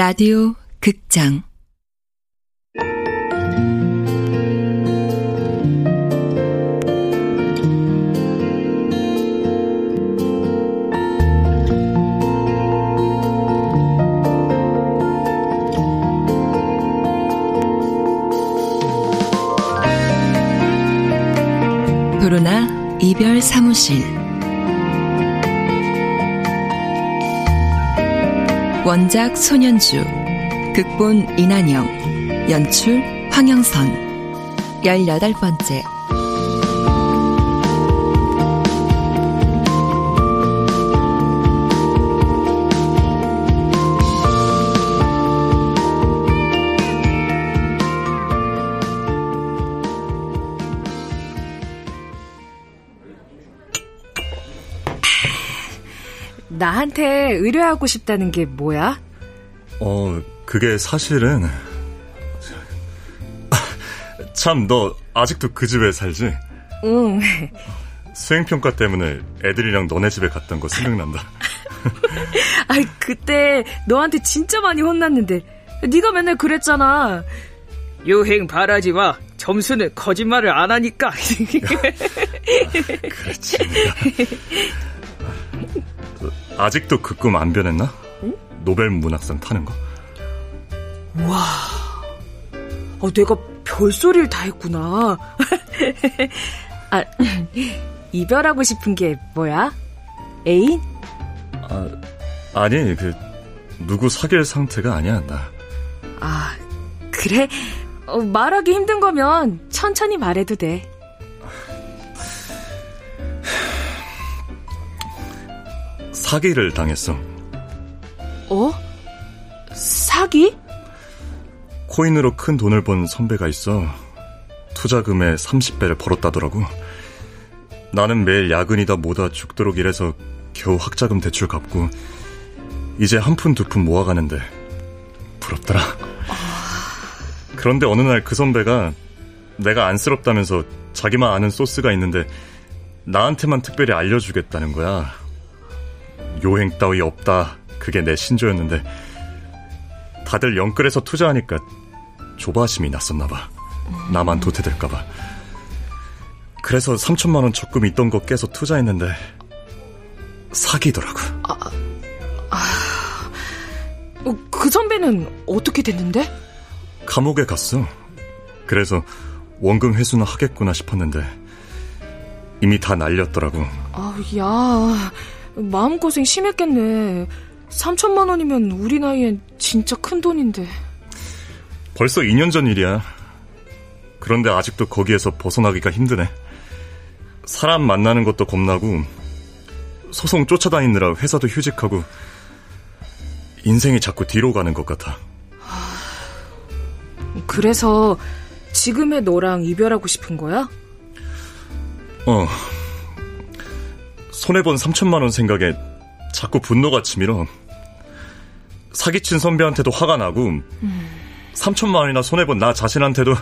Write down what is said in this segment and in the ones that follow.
라디오 극장. 도로나 이별 사무실 원작 손현주, 극본 이난영, 연출 황영선, 열여덟 번째. 나한테 의뢰하고 싶다는 게 뭐야? 어, 그게 사실은 참 너 아직도 그 집에 살지? 응. 수행평가 때문에 애들이랑 너네 집에 갔던 거 생각난다. 아이 그때 너한테 진짜 많이 혼났는데 네가 맨날 그랬잖아. 유행 바라지와 점수는 거짓말을 안 하니까. 그렇지. 아직도 그 꿈 안 변했나? 응? 노벨 문학상 타는 거? 와, 어, 내가 별소리를 다 했구나. 아, 이별하고 싶은 게 뭐야? 애인? 아, 아니, 그, 누구 사귈 상태가 아니야, 나. 아, 그래? 어, 말하기 힘든 거면 천천히 말해도 돼. 사기를 당했어. 어? 사기? 코인으로 큰 돈을 번 선배가 있어. 투자금의 30배를 벌었다더라고. 나는 매일 야근이다 뭐다 죽도록 일해서 겨우 학자금 대출 갚고 이제 한 푼 두푼 모아가는데 부럽더라. 그런데 어느 날 그 선배가 내가 안쓰럽다면서 자기만 아는 소스가 있는데 나한테만 특별히 알려주겠다는 거야. 요행 따위 없다. 그게 내 신조였는데 다들 영끌에서 투자하니까 조바심이 났었나 봐. 나만 도태될까 봐. 그래서 3천만 원 적금 있던 거 깨서 투자했는데 사기더라고. 아, 아, 어, 그 선배는 어떻게 됐는데? 감옥에 갔어. 그래서 원금 회수는 하겠구나 싶었는데 이미 다 날렸더라고. 아, 야. 마음고생 심했겠네. 3천만 원이면 우리 나이엔 진짜 큰 돈인데. 벌써 2년 전 일이야. 그런데 아직도 거기에서 벗어나기가 힘드네. 사람 만나는 것도 겁나고, 소송 쫓아다니느라 회사도 휴직하고, 인생이 자꾸 뒤로 가는 것 같아. 그래서 지금의 너랑 이별하고 싶은 거야? 어. 손해본 3천만 원 생각에 자꾸 분노가 치밀어. 사기친 선배한테도 화가 나고, 음. 3천만 원이나 손해본 나 자신한테도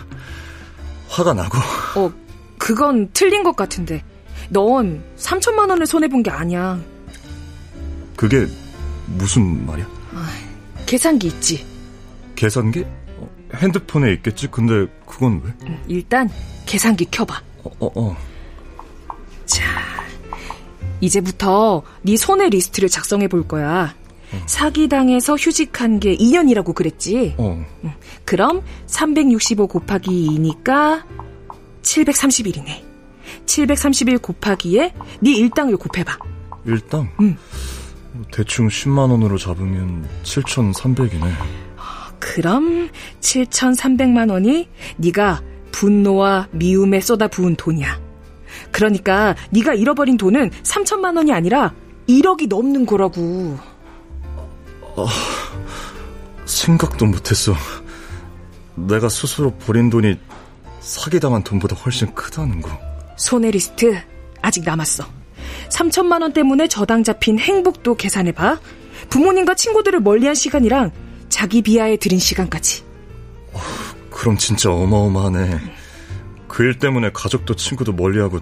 화가 나고. 어, 그건 틀린 것 같은데. 넌 3천만 원을 손해본 게 아니야. 그게 무슨 말이야? 아, 계산기 있지. 계산기? 어, 핸드폰에 있겠지. 근데 그건 왜? 음, 일단 계산기 켜봐. 어, 어, 어. 자, 이제부터 네 손해 리스트를 작성해 볼 거야. 어. 사기당해서 휴직한 게 2년이라고 그랬지? 어. 그럼 365 곱하기 2니까 730일이네. 730일 곱하기에 네 일당을 곱해봐. 일당? 응. 대충 10만 원으로 잡으면 7,300이네. 그럼 7,300만 원이 네가 분노와 미움에 쏟아 부은 돈이야. 그러니까 네가 잃어버린 돈은 3천만 원이 아니라 1억이 넘는 거라고. 아, 생각도 못했어. 내가 스스로 버린 돈이 사기당한 돈보다 훨씬 크다는 거. 손해 리스트 아직 남았어. 3천만 원 때문에 저당 잡힌 행복도 계산해봐. 부모님과 친구들을 멀리한 시간이랑 자기 비하에 들인 시간까지. 어, 그럼 진짜 어마어마하네. 그 일 때문에 가족도 친구도 멀리하고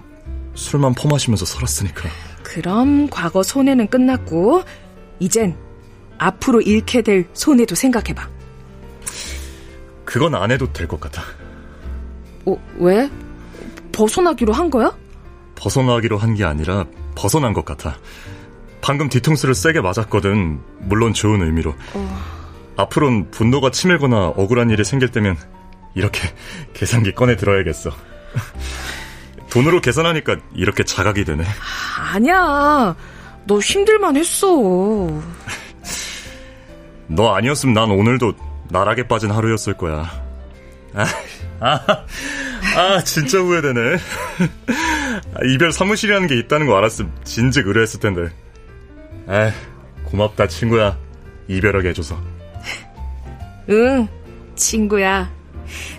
술만 퍼마시면서 살았으니까. 그럼 과거 손해는 끝났고 이젠 앞으로 잃게 될 손해도 생각해봐. 그건 안 해도 될 것 같아. 어, 왜? 벗어나기로 한 거야? 벗어나기로 한 게 아니라 벗어난 것 같아. 방금 뒤통수를 세게 맞았거든. 물론 좋은 의미로. 어... 앞으론 분노가 치밀거나 억울한 일이 생길 때면 이렇게 계산기 꺼내 들어야겠어. 돈으로 계산하니까 이렇게 자각이 되네. 아니야. 너 힘들만 했어. 너 아니었으면 난 오늘도 나락에 빠진 하루였을 거야. 아, 아, 아 진짜 후회되네. 이별 사무실이라는 게 있다는 거 알았으면 진즉 의뢰했을 텐데. 아, 고맙다 친구야. 이별하게 해줘서. 응, 친구야.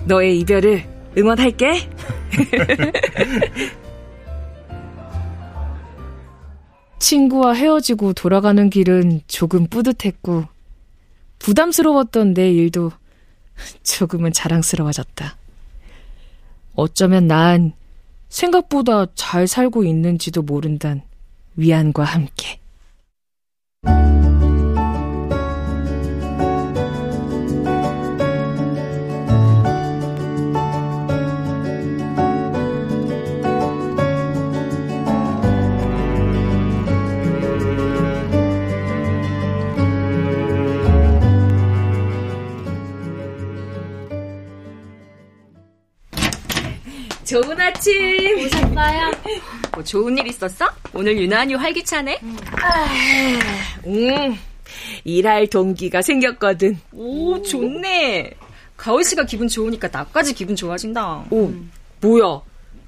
너의 이별을 응원할게. 친구와 헤어지고 돌아가는 길은 조금 뿌듯했고, 부담스러웠던 내 일도 조금은 자랑스러워졌다. 어쩌면 난 생각보다 잘 살고 있는지도 모른단 위안과 함께. 좋은 아침. 오셨어요? 뭐 좋은 일 있었어? 오늘 유난히 활기차네. 음. 음. 일할 동기가 생겼거든. 오, 좋네. 가을 씨가 기분 좋으니까 나까지 기분 좋아진다. 오, 음. 뭐야?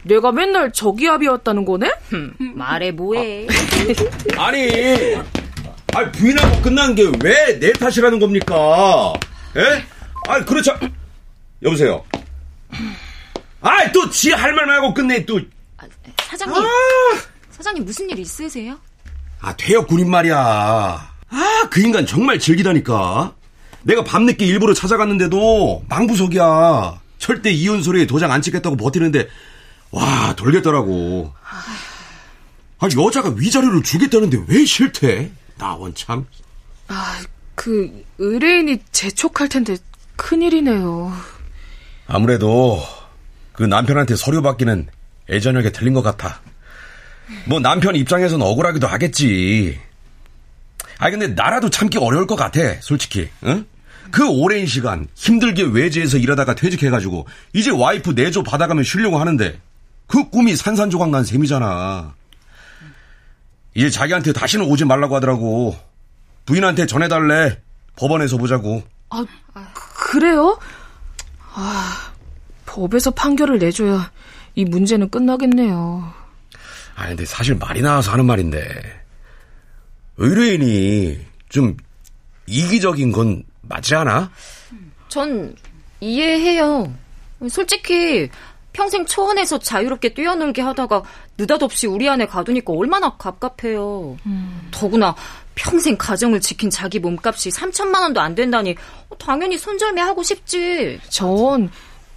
내가 맨날 저기압이었다는 거네? 음, 말해 뭐해. 아, 아니, 아니 부인하고 끝난 게 왜 내 탓이라는 겁니까? 예? 아니 그렇죠. 여보세요. 아, 또 지 할말 말고 끝내 또. 아, 사장님. 아! 사장님 무슨 일 있으세요? 아, 퇴역 군인 말이야. 아, 그 인간 정말 즐기다니까. 내가 밤늦게 일부러 찾아갔는데도 망부석이야. 절대 이혼 소리에 도장 안 찍겠다고 버티는데 와 돌겠더라고. 아 여자가 위자료를 주겠다는데 왜 싫대? 나 원 참. 아, 그 의뢰인이 재촉할 텐데 큰일이네요. 아무래도 그 남편한테 서류 받기는 예전하게 틀린 것 같아. 뭐 남편 입장에서는 억울하기도 하겠지. 아 근데 나라도 참기 어려울 것 같아, 솔직히. 응? 그 오랜 시간 힘들게 외지에서 일하다가 퇴직해가지고 이제 와이프 내조 받아가면 쉬려고 하는데 그 꿈이 산산조각 난 셈이잖아. 이제 자기한테 다시는 오지 말라고 하더라고. 부인한테 전해달래. 법원에서 보자고. 아, 그래요? 아, 법에서 판결을 내줘야 이 문제는 끝나겠네요. 아, 근데 사실 말이 나와서 하는 말인데, 의뢰인이 좀 이기적인 건 맞지 않아? 전 이해해요. 솔직히 평생 초원에서 자유롭게 뛰어놀게 하다가 느닷없이 우리 안에 가두니까 얼마나 갑갑해요. 음. 더구나 평생 가정을 지킨 자기 몸값이 3천만 원도 안 된다니 당연히 손절매하고 싶지. 전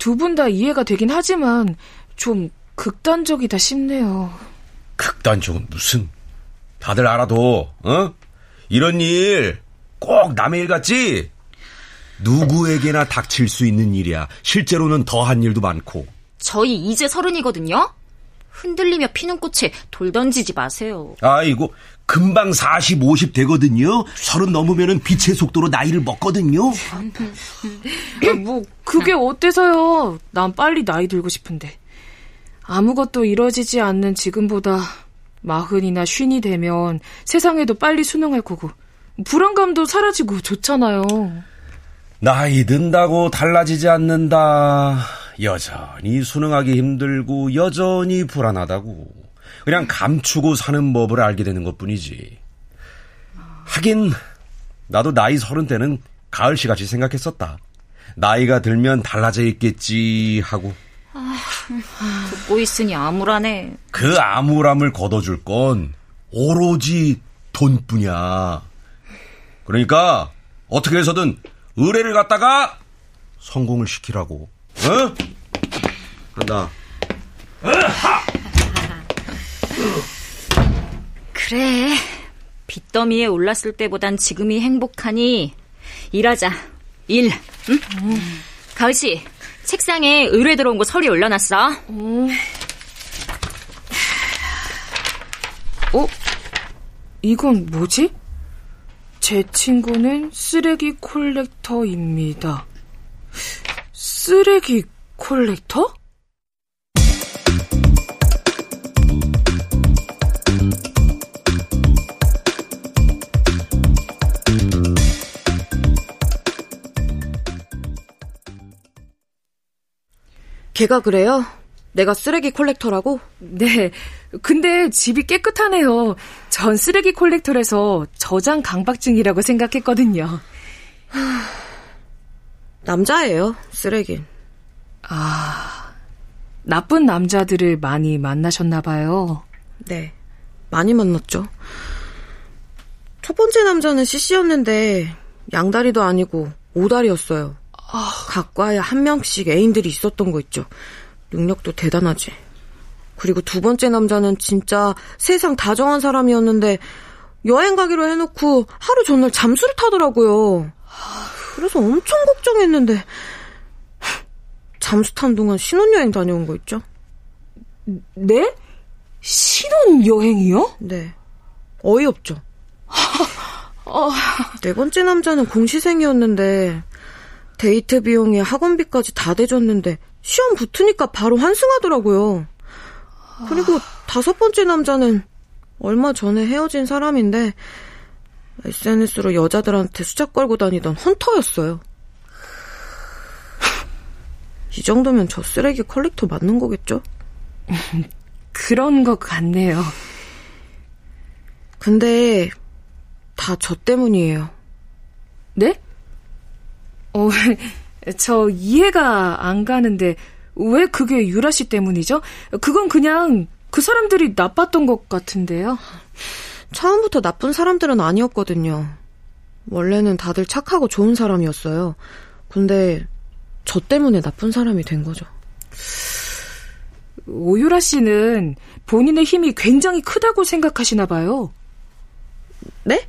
두 분 다 이해가 되긴 하지만 좀 극단적이다 싶네요. 극단적은 무슨? 다들 알아도, 어? 이런 일 꼭 남의 일 같지? 누구에게나 닥칠 수 있는 일이야. 실제로는 더한 일도 많고. 저희 이제 서른이거든요? 흔들리며 피는 꽃에 돌 던지지 마세요. 아이고, 금방 40, 50 되거든요. 서른 넘으면은 빛의 속도로 나이를 먹거든요. 아, 뭐 그게 어때서요? 난 빨리 나이 들고 싶은데. 아무것도 이뤄지지 않는 지금보다 마흔이나 쉰이 되면 세상에도 빨리 수능할 거고 불안감도 사라지고 좋잖아요. 나이 든다고 달라지지 않는다. 여전히 수능하기 힘들고 여전히 불안하다고. 그냥 감추고 사는 법을 알게 되는 것 뿐이지. 하긴, 나도 나이 서른 때는 가을 씨 같이 생각했었다. 나이가 들면 달라져 있겠지 하고. 아, 듣고 있으니 암울하네. 그 암울함을 걷어줄 건 오로지 돈뿐이야. 그러니까 어떻게 해서든 의뢰를 갖다가 성공을 시키라고. 어? 간다. 그래. 빚더미에 올랐을 때보단 지금이 행복하니 일하자. 일. 응? 음. 가을 씨, 책상에 의뢰 들어온 거 서류 올려놨어. 음. 어? 이건 뭐지? 제 친구는 쓰레기 콜렉터입니다. 쓰레기 콜렉터? 걔가 그래요? 내가 쓰레기 콜렉터라고? 네. 근데 집이 깨끗하네요. 전 쓰레기 콜렉터에서 저장 강박증이라고 생각했거든요. 남자예요, 쓰레기. 아, 나쁜 남자들을 많이 만나셨나봐요. 네. 많이 만났죠. 첫 번째 남자는 CC였는데, 양다리도 아니고, 오다리였어요. 아... 각과에 한 명씩 애인들이 있었던 거 있죠. 능력도 대단하지. 그리고 두 번째 남자는 진짜 세상 다정한 사람이었는데 여행 가기로 해놓고 하루 전날 잠수를 타더라고요. 그래서 엄청 걱정했는데 잠수 탄 동안 신혼여행 다녀온 거 있죠? 네? 신혼여행이요? 네. 어이없죠. 어... 네 번째 남자는 공시생이었는데 데이트 비용에 학원비까지 다 대줬는데 시험 붙으니까 바로 환승하더라고요. 그리고 다섯 번째 남자는 얼마 전에 헤어진 사람인데 SNS로 여자들한테 수작 걸고 다니던 헌터였어요. 이 정도면 저 쓰레기 컬렉터 맞는 거겠죠? 그런 것 같네요. 근데 다 저 때문이에요. 네? 어, 저 이해가 안 가는데 왜 그게 유라 씨 때문이죠? 그건 그냥 그 사람들이 나빴던 것 같은데요. 처음부터 나쁜 사람들은 아니었거든요. 원래는 다들 착하고 좋은 사람이었어요. 근데 저 때문에 나쁜 사람이 된 거죠. 오유라 씨는 본인의 힘이 굉장히 크다고 생각하시나 봐요. 네?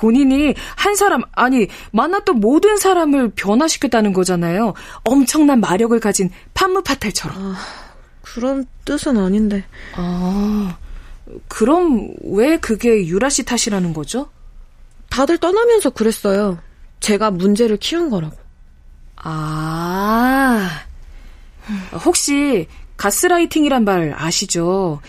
본인이 한 사람, 아니, 만났던 모든 사람을 변화시켰다는 거잖아요. 엄청난 마력을 가진 판무파탈처럼. 아, 그런 뜻은 아닌데. 아, 그럼 왜 그게 유라 씨 탓이라는 거죠? 다들 떠나면서 그랬어요. 제가 문제를 키운 거라고. 아, 혹시 가스라이팅이란 말 아시죠?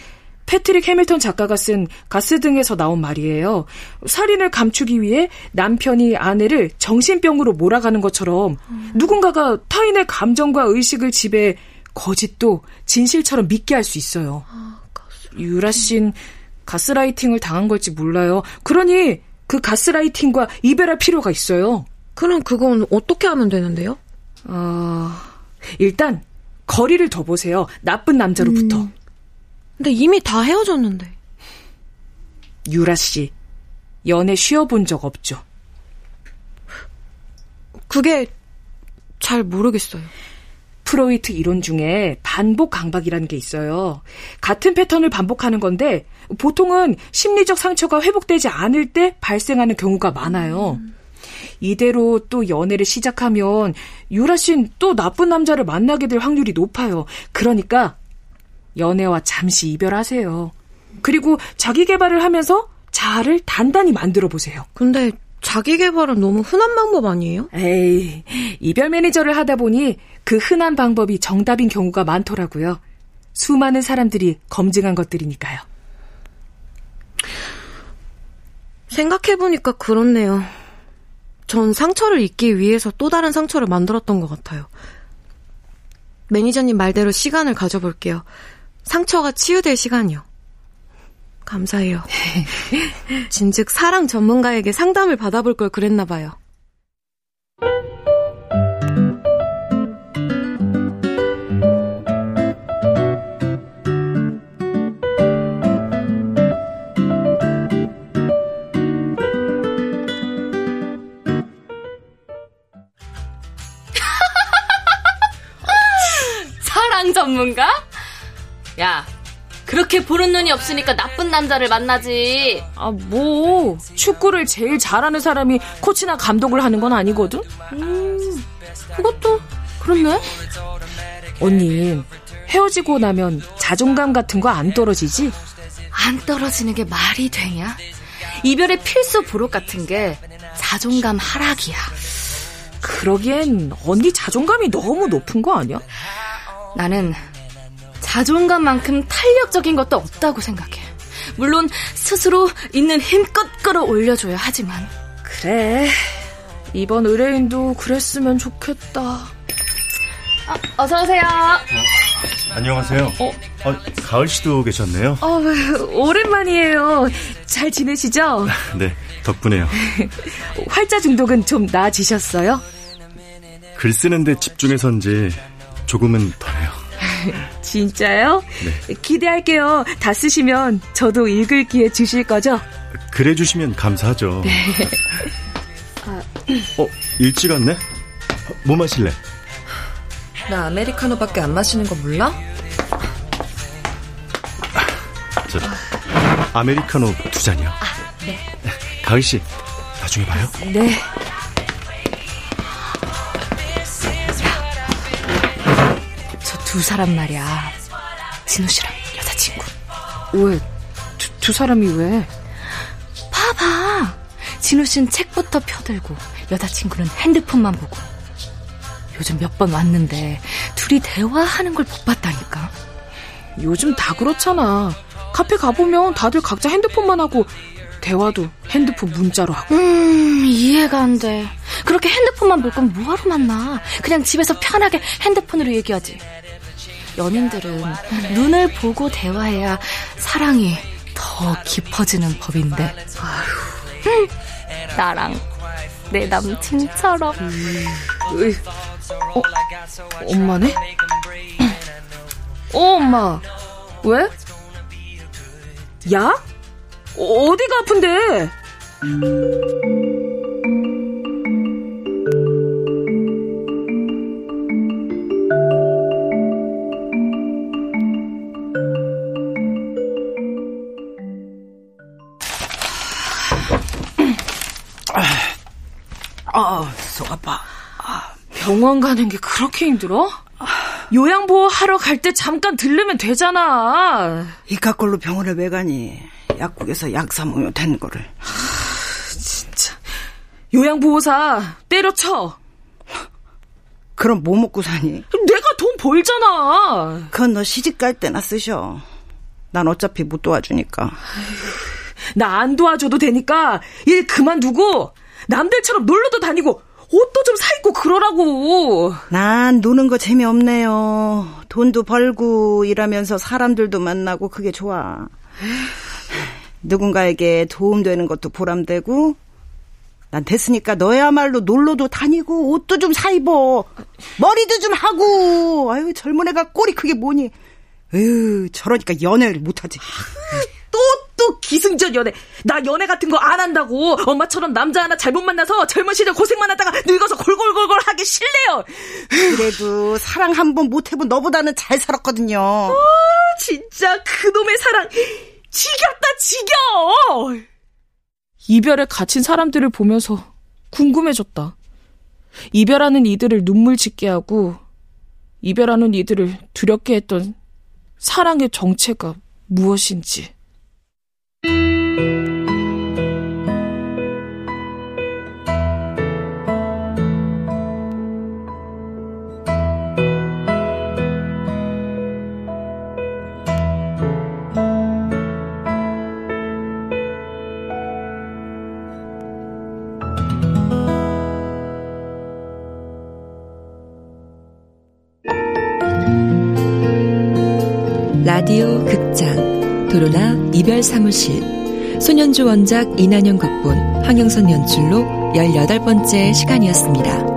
패트릭 해밀턴 작가가 쓴 가스 등에서 나온 말이에요. 살인을 감추기 위해 남편이 아내를 정신병으로 몰아가는 것처럼 음. 누군가가 타인의 감정과 의식을 지배 거짓도 진실처럼 믿게 할 수 있어요. 아, 유라 씨는 가스라이팅을 당한 걸지 몰라요. 그러니 그 가스라이팅과 이별할 필요가 있어요. 그럼 그건 어떻게 하면 되는데요? 어, 일단 거리를 더 보세요. 나쁜 남자로부터. 음. 근데 이미 다 헤어졌는데. 유라 씨, 연애 쉬어본 적 없죠? 그게 잘 모르겠어요. 프로이트 이론 중에 반복 강박이라는 게 있어요. 같은 패턴을 반복하는 건데 보통은 심리적 상처가 회복되지 않을 때 발생하는 경우가 많아요. 음. 이대로 또 연애를 시작하면 유라 씨는 또 나쁜 남자를 만나게 될 확률이 높아요. 그러니까 연애와 잠시 이별하세요. 그리고 자기 개발을 하면서 자아를 단단히 만들어 보세요. 근데 자기 개발은 너무 흔한 방법 아니에요? 에이, 이별 매니저를 하다 보니 그 흔한 방법이 정답인 경우가 많더라고요. 수많은 사람들이 검증한 것들이니까요. 생각해보니까 그렇네요. 전 상처를 잊기 위해서 또 다른 상처를 만들었던 것 같아요. 매니저님 말대로 시간을 가져볼게요. 상처가 치유될 시간이요. 감사해요. 진즉 사랑 전문가에게 상담을 받아볼 걸 그랬나 봐요. 사랑 전문가? 야, 그렇게 보는 눈이 없으니까 나쁜 남자를 만나지. 아, 뭐. 축구를 제일 잘하는 사람이 코치나 감독을 하는 건 아니거든? 음, 그것도 그렇네. 언니, 헤어지고 나면 자존감 같은 거 안 떨어지지? 안 떨어지는 게 말이 되냐? 이별의 필수 보록 같은 게 자존감 하락이야. 그러기엔 언니 자존감이 너무 높은 거 아니야? 나는 자존감만큼 탄력적인 것도 없다고 생각해. 물론 스스로 있는 힘껏 끌어올려줘야 하지만. 그래. 이번 의뢰인도 그랬으면 좋겠다. 아, 어서 오세요. 안녕하세요. 어? 어, 가을 씨도 계셨네요. 어, 오랜만이에요. 잘 지내시죠? 네, 덕분에요. 활자 중독은 좀 나아지셨어요? 글 쓰는데 집중해서인지 조금은 덜해요. 진짜요? 네. 기대할게요. 다 쓰시면 저도 읽을 기회 주실 거죠? 그래 주시면 감사하죠. 네. 어, 일찍 왔네? 뭐 마실래? 나 아메리카노밖에 안 마시는 거 몰라? 저, 아메리카노 두 잔이요. 네. 가을 씨, 나중에 봐요. 네. 두 사람 말이야. 진우 씨랑 여자친구. 왜? 두, 두 사람이 왜? 봐봐. 진우 씨는 책부터 펴들고 여자친구는 핸드폰만 보고. 요즘 몇 번 왔는데 둘이 대화하는 걸 못 봤다니까. 요즘 다 그렇잖아. 카페 가보면 다들 각자 핸드폰만 하고 대화도 핸드폰 문자로 하고. 음, 이해가 안 돼. 그렇게 핸드폰만 볼 거면 뭐하러 만나? 그냥 집에서 편하게 핸드폰으로 얘기하지. 연인들은 눈을 보고 대화해야 사랑이 더 깊어지는 법인데. 아휴, 나랑 내 남친처럼. 으이. 어? 엄마네? 어, 엄마. 왜? 야? 어, 어디가 아픈데? 속 아파. 병원 가는 게 그렇게 힘들어? 요양보호 하러 갈 때 잠깐 들르면 되잖아. 이카꼴로 병원에 왜 가니? 약국에서 약 사 먹으면 되는 거를. 요양보호사 때려쳐. 그럼 뭐 먹고 사니? 내가 돈 벌잖아. 그건 너 시집 갈 때나 쓰셔. 난 어차피 못 도와주니까. 나 안 도와줘도 되니까 일 그만두고 남들처럼 놀러도 다니고 옷도 좀 사입고 그러라고. 난 노는 거 재미없네요. 돈도 벌고 일하면서 사람들도 만나고 그게 좋아. 누군가에게 도움되는 것도 보람되고 난 됐으니까 너야말로 놀러도 다니고 옷도 좀 사입어. 머리도 좀 하고. 아유 젊은 애가 꼴이 그게 뭐니. 에휴 저러니까 연애를 못하지. 또, 또 기승전 연애. 나 연애 같은 거 안 한다고. 엄마처럼 남자 하나 잘못 만나서 젊은 시절 고생만 하다가 늙어서 골골골골 하기 싫래요. 그래도 사랑 한 번 못 해본 너보다는 잘 살았거든요. 아, 진짜 그놈의 사랑. 지겹다, 지겨! 이별에 갇힌 사람들을 보면서 궁금해졌다. 이별하는 이들을 눈물 짓게 하고, 이별하는 이들을 두렵게 했던 사랑의 정체가 무엇인지. 라디오 극장 도로나 이별 사무실 소년주 원작 이난영 극본 황영선 연출로 18번째 시간이었습니다.